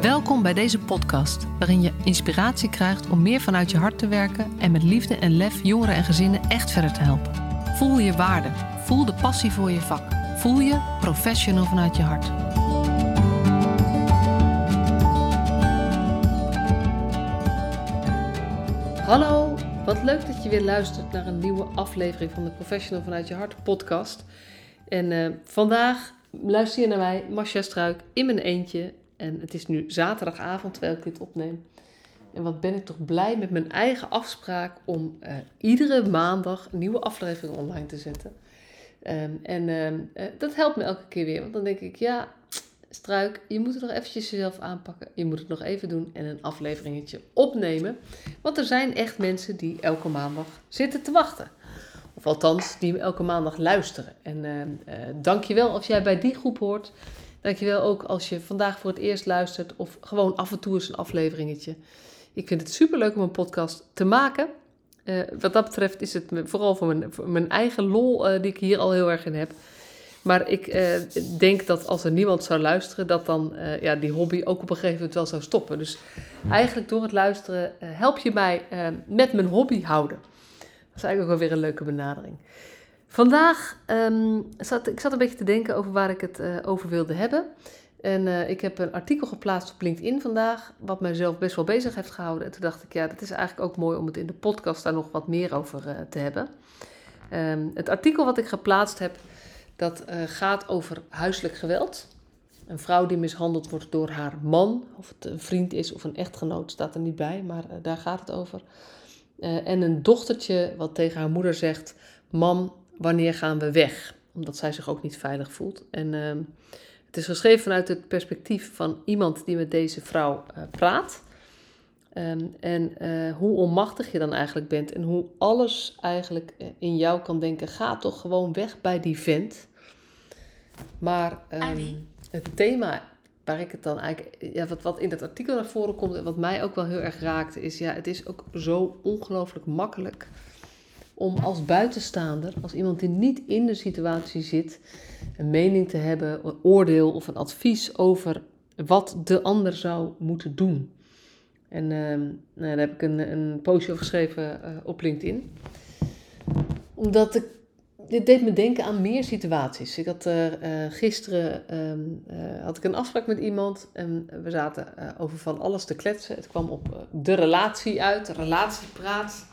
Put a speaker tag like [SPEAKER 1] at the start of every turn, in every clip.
[SPEAKER 1] Welkom bij deze podcast, waarin je inspiratie krijgt om meer vanuit je hart te werken en met liefde en lef jongeren en gezinnen echt verder te helpen. Voel je waarde, voel de passie voor je vak, voel je professional vanuit je hart. Hallo, wat leuk dat je weer luistert naar een nieuwe aflevering van de Professional vanuit je hart podcast. En uh, vandaag luister je naar mij, Masha Struik, in mijn eentje. En het is nu zaterdagavond terwijl ik dit opneem. En wat ben ik toch blij met mijn eigen afspraak om uh, iedere maandag een nieuwe aflevering online te zetten. Um, en um, uh, dat helpt me elke keer weer. Want dan denk ik, ja, Struik, je moet het nog eventjes jezelf aanpakken. Je moet het nog even doen en een afleveringetje opnemen. Want er zijn echt mensen die elke maandag zitten te wachten. Of althans, die elke maandag luisteren. En uh, uh, dankjewel als jij bij die groep hoort. Dankjewel ook als je vandaag voor het eerst luistert. Of gewoon af en toe eens een afleveringetje. Ik vind het superleuk om een podcast te maken. Uh, wat dat betreft is het vooral voor mijn, mijn eigen lol uh, die ik hier al heel erg in heb. Maar ik uh, denk dat als er niemand zou luisteren, dat dan ja, die hobby ook op een gegeven moment wel zou stoppen. Dus eigenlijk door het luisteren help je mij met mijn hobby houden. Dat is eigenlijk ook wel weer een leuke benadering. Vandaag um, zat ik zat een beetje te denken over waar ik het over wilde hebben. En uh, ik heb een artikel geplaatst op LinkedIn vandaag, wat mijzelf best wel bezig heeft gehouden. En toen dacht ik, ja, dat is eigenlijk ook mooi om het in de podcast daar nog wat meer over uh, te hebben. Um, het artikel wat ik geplaatst heb, dat gaat over huiselijk geweld. Een vrouw die mishandeld wordt door haar man, of het een vriend is of een echtgenoot, staat er niet bij, maar daar gaat het over. en een dochtertje wat tegen haar moeder zegt, mam, wanneer gaan we weg? Omdat zij zich ook niet veilig voelt. En ehm, het is geschreven vanuit het perspectief van iemand die met deze vrouw uh, praat. Um, en uh, hoe onmachtig je dan eigenlijk bent en hoe alles eigenlijk in jou kan denken: ga toch gewoon weg bij die vent. Maar um, het thema waar ik het dan eigenlijk, ja, wat, wat in dat artikel naar voren komt en wat mij ook wel heel erg raakte, is ja, het is ook zo ongelooflijk makkelijk om als buitenstaander, als iemand die niet in de situatie zit, een mening te hebben, een oordeel of een advies over wat de ander zou moeten doen. En uh, nou, daar heb ik een, een postje over geschreven uh, op LinkedIn. Omdat ik, dit deed me denken aan meer situaties. Ik had uh, gisteren um, had ik een afspraak met iemand en we zaten over van alles te kletsen. Het kwam op de relatie uit, relatiepraat.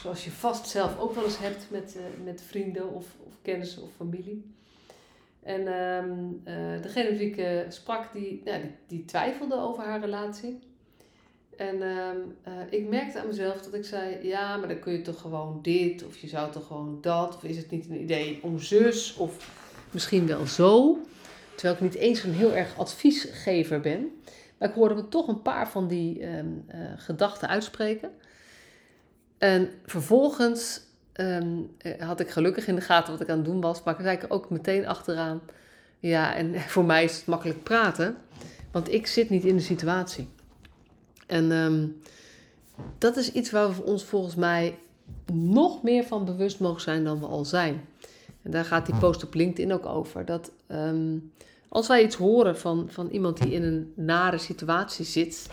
[SPEAKER 1] Zoals je vast zelf ook wel eens hebt met, met vrienden of, of kennissen of familie. En um, uh, degene wie ik uh, sprak, die, nou, die, die, twijfelde over haar relatie. En uh, ik merkte aan mezelf dat ik zei, ja, maar dan kun je toch gewoon dit, of je zou toch gewoon dat, of is het niet een idee om zus, of misschien wel zo. Terwijl ik niet eens een heel erg adviesgever ben. Maar ik hoorde me toch een paar van die um, gedachten uitspreken. En vervolgens um, had ik gelukkig in de gaten wat ik aan het doen was. Maar ik zei er ook meteen achteraan. Ja, en voor mij is het makkelijk praten. Want ik zit niet in de situatie. En um, dat is iets waar we ons volgens mij nog meer van bewust mogen zijn dan we al zijn. En daar gaat die post op LinkedIn ook over. Dat um, als wij iets horen van, van iemand die in een nare situatie zit,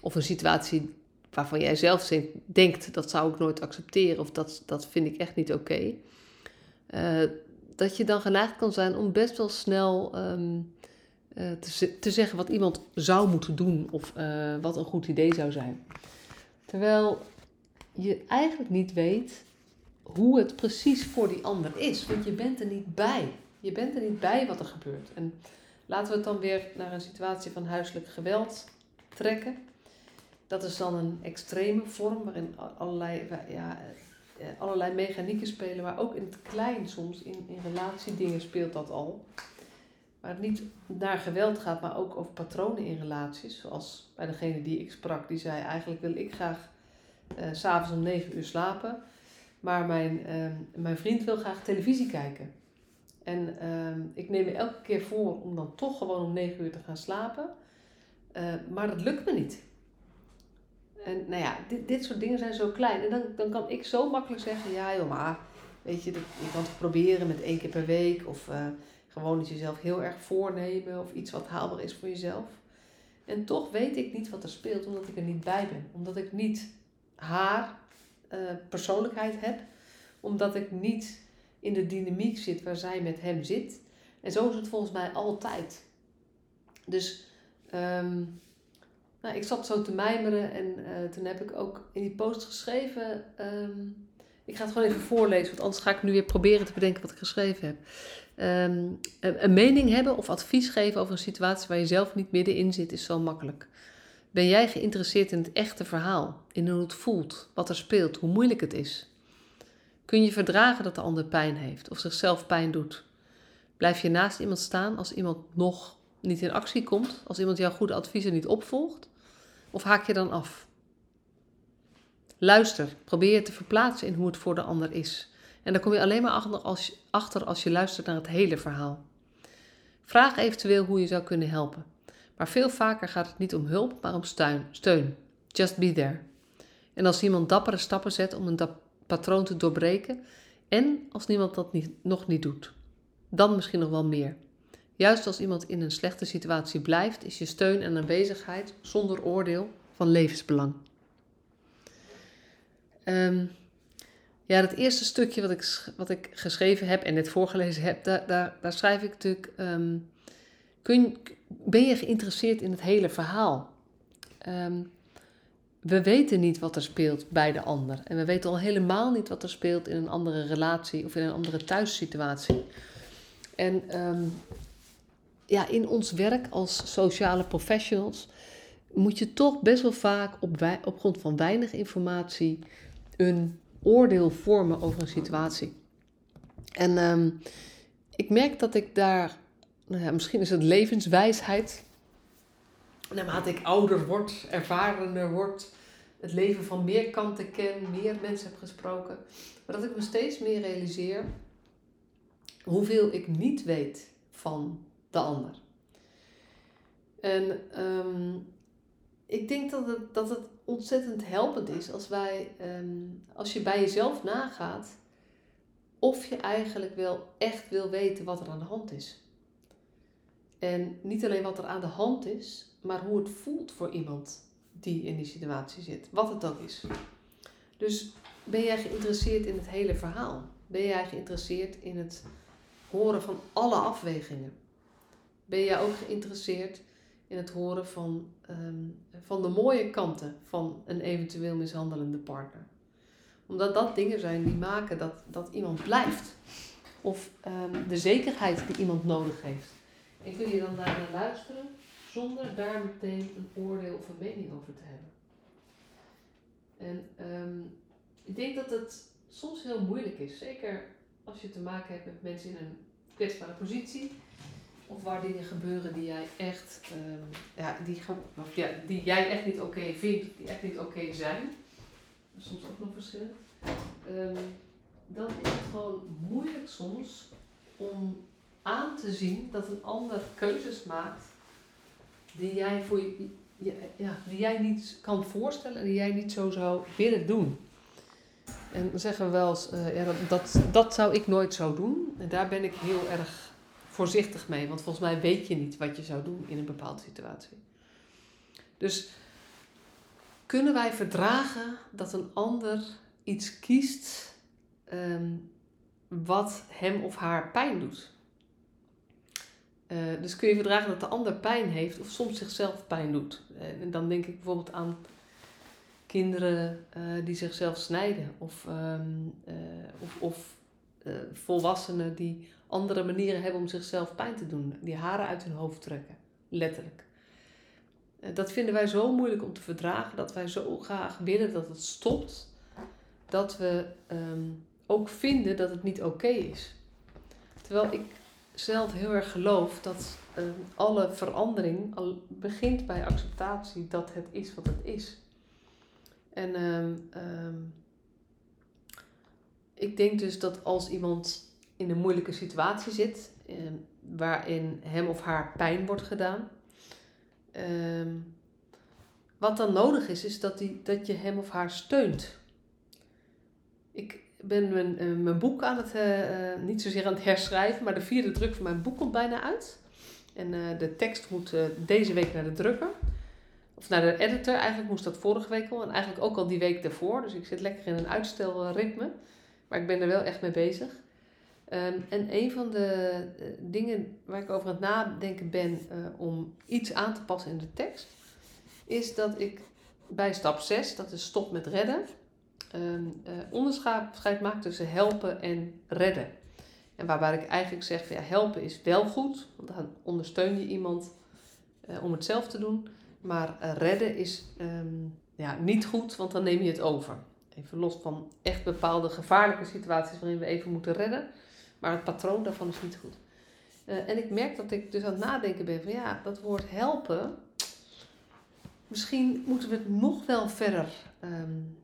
[SPEAKER 1] of een situatie waarvan jij zelf denkt dat zou ik nooit accepteren of dat, dat vind ik echt niet oké. Uh, dat je dan geneigd kan zijn om best wel snel um, uh, te, te, zeggen wat iemand zou moeten doen of uh, wat een goed idee zou zijn. Terwijl je eigenlijk niet weet hoe het precies voor die ander is, want je bent er niet bij. Je bent er niet bij wat er gebeurt. En laten we het dan weer naar een situatie van huiselijk geweld trekken. Dat is dan een extreme vorm waarin allerlei, ja, eh, allerlei mechanieken spelen, maar ook in het klein soms, in, in relatiedingen speelt dat al. Waar het niet naar geweld gaat, maar ook over patronen in relaties. Zoals bij degene die ik sprak, die zei eigenlijk wil ik graag uh, s'avonds om negen uur slapen. Maar mijn, uh, mijn vriend wil graag televisie kijken. En uh, ik neem me elke keer voor om dan toch gewoon om negen uur te gaan slapen. Maar dat lukt me niet. En nou ja, dit, dit soort dingen zijn zo klein. En dan, dan kan ik zo makkelijk zeggen, ja joh, maar weet je, je kan het proberen met één keer per week. Of uh, gewoon het jezelf heel erg voornemen. Of iets wat haalbaar is voor jezelf. En toch weet ik niet wat er speelt, omdat ik er niet bij ben. Omdat ik niet haar uh, persoonlijkheid heb. Omdat ik niet in de dynamiek zit waar zij met hem zit. En zo is het volgens mij altijd. Dus um, nou, ik zat zo te mijmeren en uh, toen heb ik ook in die post geschreven. Um, ik ga het gewoon even voorlezen, want anders ga ik nu weer proberen te bedenken wat ik geschreven heb. Um, een mening hebben of advies geven over een situatie waar je zelf niet middenin zit, is zo makkelijk. Ben jij geïnteresseerd in het echte verhaal, in hoe het voelt, wat er speelt, hoe moeilijk het is? Kun je verdragen dat de ander pijn heeft of zichzelf pijn doet? Blijf je naast iemand staan als iemand nog niet in actie komt, als iemand jouw goede adviezen niet opvolgt? Of haak je dan af? Luister, probeer je te verplaatsen in hoe het voor de ander is. En daar kom je alleen maar achter als, je, achter als je luistert naar het hele verhaal. Vraag eventueel hoe je zou kunnen helpen. Maar veel vaker gaat het niet om hulp, maar om steun. steun. Just be there. En als iemand dappere stappen zet om een patroon te doorbreken, en als niemand dat niet, nog niet doet, dan misschien nog wel meer. Juist als iemand in een slechte situatie blijft, is je steun en aanwezigheid zonder oordeel van levensbelang. Um, ja, het eerste stukje wat ik, wat ik geschreven heb en net voorgelezen heb, daar, daar, schrijf ik natuurlijk. Um, kun, ben je geïnteresseerd in het hele verhaal? Um, we weten niet wat er speelt bij de ander. En we weten al helemaal niet wat er speelt in een andere relatie of in een andere thuissituatie. En ja, in ons werk als sociale professionals moet je toch best wel vaak op, op grond van weinig informatie een oordeel vormen over een situatie. En um, ik merk dat ik daar, nou misschien is het levenswijsheid. Naarmate ik ouder word, ervarener word, het leven van meer kanten ken, meer mensen heb gesproken. Maar dat ik me steeds meer realiseer hoeveel ik niet weet van de ander. En um, ik denk dat het, dat het ontzettend helpend is als, wij, ehm, als je bij jezelf nagaat of je eigenlijk wel echt wil weten wat er aan de hand is. En niet alleen wat er aan de hand is, maar hoe het voelt voor iemand die in die situatie zit, wat het ook is. Dus ben jij geïnteresseerd in het hele verhaal? Ben jij geïnteresseerd in het horen van alle afwegingen? Ben jij ook geïnteresseerd in het horen van, ehm, van de mooie kanten van een eventueel mishandelende partner. Omdat dat dingen zijn die maken dat, dat iemand blijft. Of um, de zekerheid die iemand nodig heeft. En kun je dan daar naar luisteren zonder daar meteen een oordeel of een mening over te hebben. En um, ik denk dat het soms heel moeilijk is. Zeker als je te maken hebt met mensen in een kwetsbare positie of waar dingen gebeuren die jij echt, um, ja, die, ja, die jij echt niet oké vindt, die echt niet oké zijn. Soms ook nog verschil. Um, dan is het gewoon moeilijk soms om aan te zien dat een ander keuzes maakt die jij, voor je, ja, die jij niet kan voorstellen en die jij niet zo zou willen doen. En zeggen we wel eens, dat, dat, dat zou ik nooit zo doen. En daar ben ik heel erg voorzichtig mee. Want volgens mij weet je niet wat je zou doen in een bepaalde situatie. Dus kunnen wij verdragen dat een ander iets kiest ehm, wat hem of haar pijn doet? Uh, dus kun je verdragen dat de ander pijn heeft of soms zichzelf pijn doet? en dan denk ik bijvoorbeeld aan kinderen uh, die zichzelf snijden of, uh, of, of volwassenen die andere manieren hebben om zichzelf pijn te doen. Die haren uit hun hoofd trekken, letterlijk. Eh, dat vinden wij zo moeilijk om te verdragen, dat wij zo graag willen dat het stopt, dat we ehm, ook vinden dat het niet oké is. Terwijl ik zelf heel erg geloof dat ehm, alle verandering begint bij acceptatie dat het is wat het is. En ehm, ik denk dus dat als iemand in een moeilijke situatie zit, ehm, waarin hem of haar pijn wordt gedaan. Ehm, wat dan nodig is, is dat, die, dat je hem of haar steunt. Ik ben mijn, uh, mijn boek aan het, uh, niet zozeer aan het herschrijven, maar de vierde druk van mijn boek komt bijna uit. En de tekst moet deze week naar de drukker. of naar de editor. Eigenlijk moest dat vorige week al en eigenlijk ook al die week daarvoor. Dus ik zit lekker in een uitstelritme. Maar ik ben er wel echt mee bezig. Ehm, en een van de eh, dingen waar ik over aan het nadenken ben uh, om iets aan te passen in de tekst, is dat ik bij stap 6, dat is stop met redden, um, uh, onderscheid maak tussen helpen en redden. En waarbij ik eigenlijk zeg, ja, helpen is wel goed, want dan ondersteun je iemand om het zelf te doen. Maar redden is um, ja, niet goed, want dan neem je het over. Even los van echt bepaalde gevaarlijke situaties waarin we even moeten redden. Maar het patroon daarvan is niet goed. Uh, en ik merk dat ik dus aan het nadenken ben van ja, dat woord helpen. Misschien moeten we het nog wel verder, um,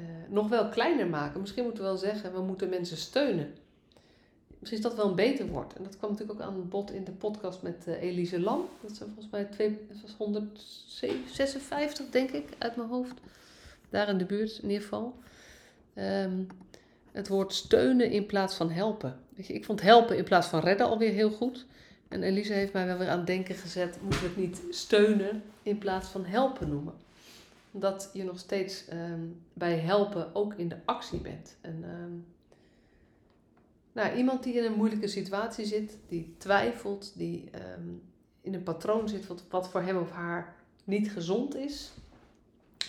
[SPEAKER 1] uh, nog wel kleiner maken. Misschien moeten we wel zeggen, we moeten mensen steunen. Misschien is dat wel een beter woord. En dat kwam natuurlijk ook aan bod in de podcast met uh, Elise Lam. Dat zijn volgens mij twee, dat was 156, denk ik, uit mijn hoofd. Daar in de buurt in ieder geval. Um, het woord steunen in plaats van helpen. Weet je, ik vond helpen in plaats van redden alweer heel goed. En Elise heeft mij wel weer aan het denken gezet: moeten we het niet steunen in plaats van helpen noemen? Omdat je nog steeds um, bij helpen ook in de actie bent. En, um, nou, iemand die in een moeilijke situatie zit, die twijfelt, die in een patroon zit wat, wat voor hem of haar niet gezond is.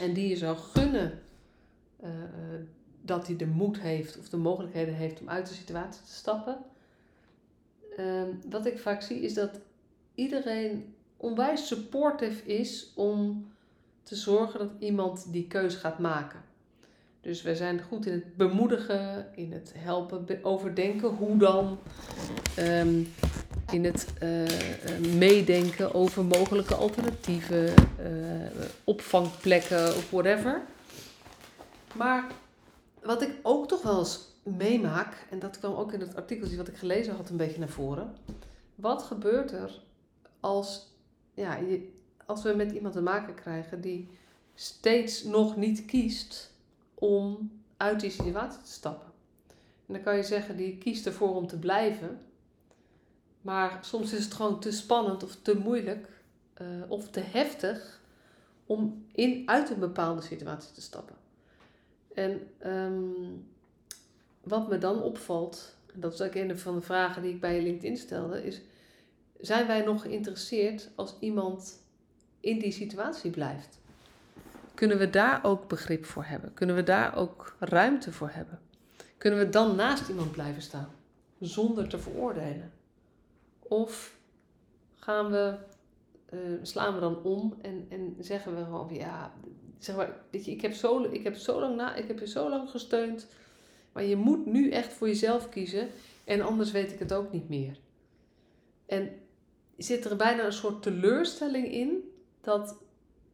[SPEAKER 1] En die je zou gunnen uh, dat hij de moed heeft of de mogelijkheden heeft om uit de situatie te stappen. Uh, wat ik vaak zie is dat iedereen onwijs supportive is om te zorgen dat iemand die keuze gaat maken. Dus we zijn goed in het bemoedigen, in het helpen overdenken, hoe dan. Um, in het uh, meedenken over mogelijke alternatieven, uh, opvangplekken of whatever. Maar wat ik ook toch wel eens meemaak, en dat kwam ook in het artikeltje wat ik gelezen had een beetje naar voren. Wat gebeurt er als, ja, als we met iemand te maken krijgen die steeds nog niet kiest om uit die situatie te stappen? En dan kan je zeggen, die kiest ervoor om te blijven. Maar soms is het gewoon te spannend of te moeilijk uh, of te heftig om in, uit een bepaalde situatie te stappen. En um, wat me dan opvalt, en dat is ook een van de vragen die ik bij LinkedIn stelde, is: zijn wij nog geïnteresseerd als iemand in die situatie blijft? Kunnen we daar ook begrip voor hebben? Kunnen we daar ook ruimte voor hebben? Kunnen we dan naast iemand blijven staan zonder te veroordelen? Of gaan we, uh, slaan we dan om en, en zeggen we gewoon: ja, zeg maar, ik heb zo, ik heb zo lang na, ik heb je zo lang gesteund, maar je moet nu echt voor jezelf kiezen en anders weet ik het ook niet meer. En zit er bijna een soort teleurstelling in dat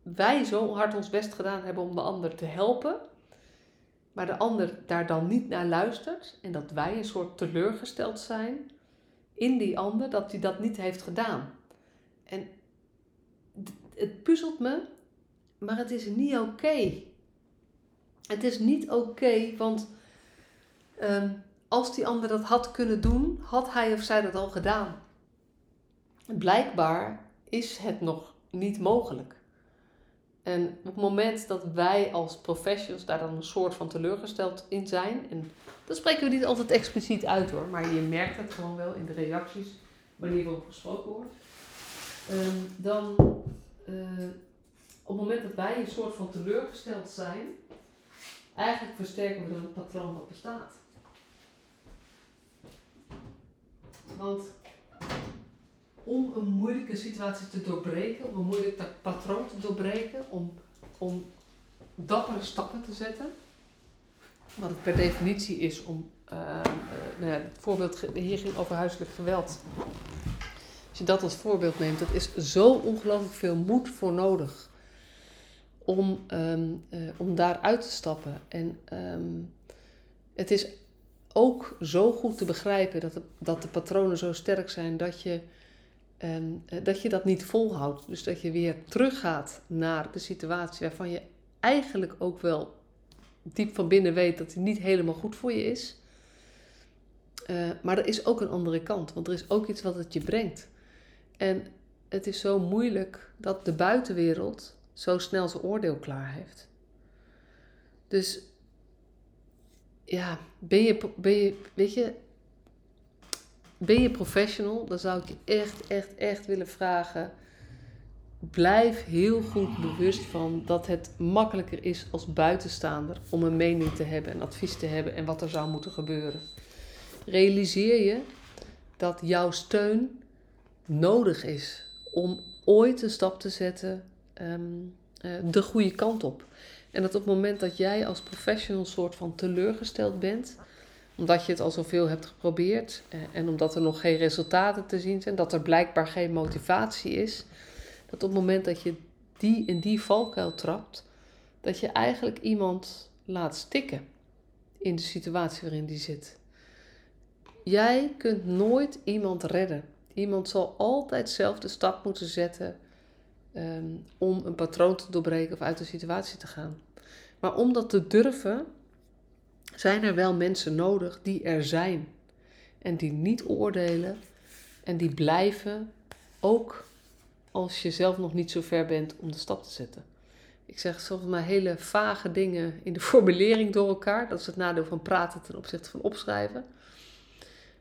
[SPEAKER 1] wij zo hard ons best gedaan hebben om de ander te helpen, maar de ander daar dan niet naar luistert en dat wij een soort teleurgesteld zijn in die ander dat hij dat niet heeft gedaan. En het puzzelt me maar het is niet oké. Het is niet oké, want um, als die ander dat had kunnen doen, had hij of zij dat al gedaan. Blijkbaar is het nog niet mogelijk. En op het moment dat wij als professionals daar dan een soort van teleurgesteld in zijn, en dat spreken we niet altijd expliciet uit hoor, maar je merkt het gewoon wel in de reacties wanneer er over gesproken wordt, um, dan uh, op het moment dat wij een soort van teleurgesteld zijn, eigenlijk versterken we dan het patroon wat bestaat. Want om een moeilijke situatie te doorbreken, om een moeilijk patroon te doorbreken, om, om dappere stappen te zetten, wat het per definitie is om, uh, uh, nou ja, het voorbeeld hier ging over huiselijk geweld. Als je dat als voorbeeld neemt, dat is zo ongelooflijk veel moed voor nodig om, um, uh, om daar uit te stappen. En um, het is ook zo goed te begrijpen dat dat de patronen zo sterk zijn dat je, um, dat je dat niet volhoudt. Dus dat je weer teruggaat naar de situatie waarvan je eigenlijk ook wel diep van binnen weet dat die niet helemaal goed voor je is. Uh, maar er is ook een andere kant, want er is ook iets wat het je brengt. En het is zo moeilijk dat de buitenwereld zo snel zijn oordeel klaar heeft. Dus ja, ben je, ben je, weet je, ben je professional, dan zou ik je echt, echt, echt willen vragen. Blijf heel goed bewust van dat het makkelijker is als buitenstaander om een mening te hebben, en advies te hebben en wat er zou moeten gebeuren. Realiseer je dat jouw steun nodig is om ooit een stap te zetten ehm, eh, de goede kant op. En dat op het moment dat jij als professional soort van teleurgesteld bent, omdat je het al zoveel hebt geprobeerd eh, en omdat er nog geen resultaten te zien zijn, dat er blijkbaar geen motivatie is, dat op het moment dat je die in die valkuil trapt, dat je eigenlijk iemand laat stikken in de situatie waarin die zit. Jij kunt nooit iemand redden. Iemand zal altijd zelf de stap moeten zetten ehm, om een patroon te doorbreken of uit de situatie te gaan. Maar om dat te durven, zijn er wel mensen nodig die er zijn. En die niet oordelen en die blijven, ook als je zelf nog niet zo ver bent om de stap te zetten. Ik zeg soms maar hele vage dingen in de formulering door elkaar. Dat is het nadeel van praten ten opzichte van opschrijven.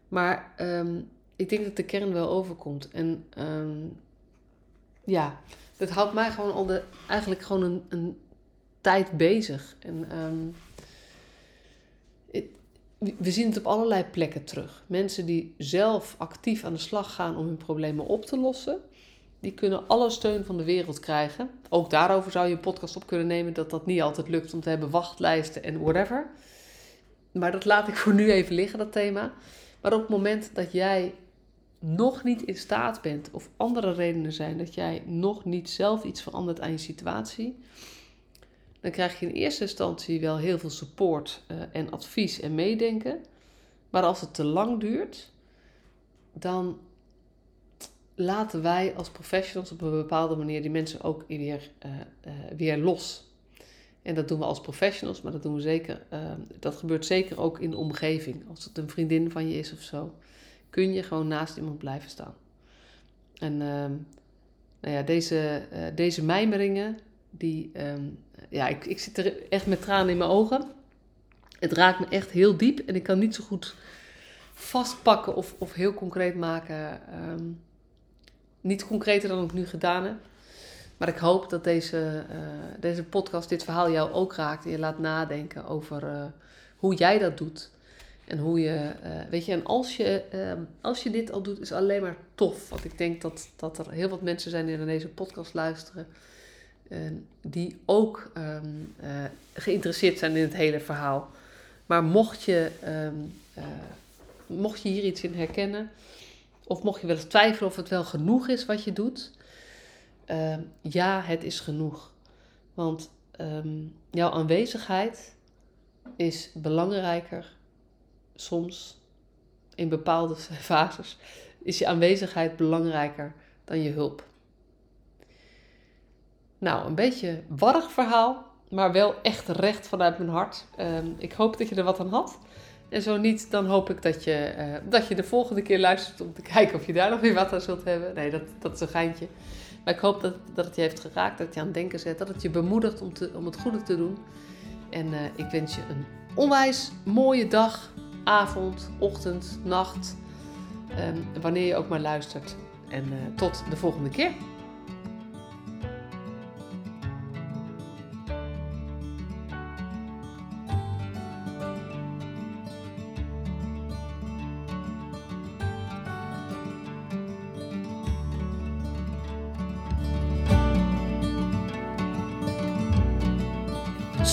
[SPEAKER 1] Maar ehm, ik denk dat de kern wel overkomt. En ehm, ja, dat houdt mij gewoon al de, eigenlijk gewoon een, een tijd bezig. En um, we zien het op allerlei plekken terug. Mensen die zelf actief aan de slag gaan om hun problemen op te lossen, die kunnen alle steun van de wereld krijgen. Ook daarover zou je een podcast op kunnen nemen, dat dat niet altijd lukt om te hebben wachtlijsten en whatever. Maar dat laat ik voor nu even liggen, dat thema. Maar op het moment dat jij nog niet in staat bent, of andere redenen zijn dat jij nog niet zelf iets verandert aan je situatie, dan krijg je in eerste instantie wel heel veel support uh, en advies en meedenken. Maar als het te lang duurt, dan laten wij als professionals op een bepaalde manier die mensen ook weer, uh, uh, weer los. En dat doen we als professionals, maar dat doen we zeker. dat gebeurt zeker ook in de omgeving. Als het een vriendin van je is of zo, kun je gewoon naast iemand blijven staan. En ehm, nou ja, deze, deze mijmeringen, die, ehm, ja, ik, ik zit er echt met tranen in mijn ogen. Het raakt me echt heel diep en ik kan niet zo goed vastpakken of, of heel concreet maken. Ehm, niet concreter dan ik nu gedaan heb. Maar ik hoop dat deze, uh, deze podcast, dit verhaal jou ook raakt. En je laat nadenken over uh, hoe jij dat doet. En hoe je, uh, weet je, en als je, ehm, als je dit al doet, is alleen maar tof. Want ik denk dat, dat er heel wat mensen zijn die naar deze podcast luisteren die ook ehm, eh, geïnteresseerd zijn in het hele verhaal. Maar mocht je, ehm, eh, mocht je hier iets in herkennen, of mocht je wel eens twijfelen of het wel genoeg is wat je doet, ehm, ja, het is genoeg. Want jouw aanwezigheid is belangrijker soms in bepaalde fases is je aanwezigheid belangrijker dan je hulp. Nou, een beetje warrig verhaal, maar wel echt recht vanuit mijn hart. Ehm, ik hoop dat je er wat aan had. En zo niet, dan hoop ik dat je, uh, dat je de volgende keer luistert om te kijken of je daar nog weer wat aan zult hebben. Nee, dat, dat is een geintje. Maar ik hoop dat, dat het je heeft geraakt, dat je aan het denken zet, dat het je bemoedigt om, te, om het goede te doen. En uh, ik wens je een onwijs mooie dag, avond, ochtend, nacht, um, wanneer je ook maar luistert. En uh, tot de volgende keer.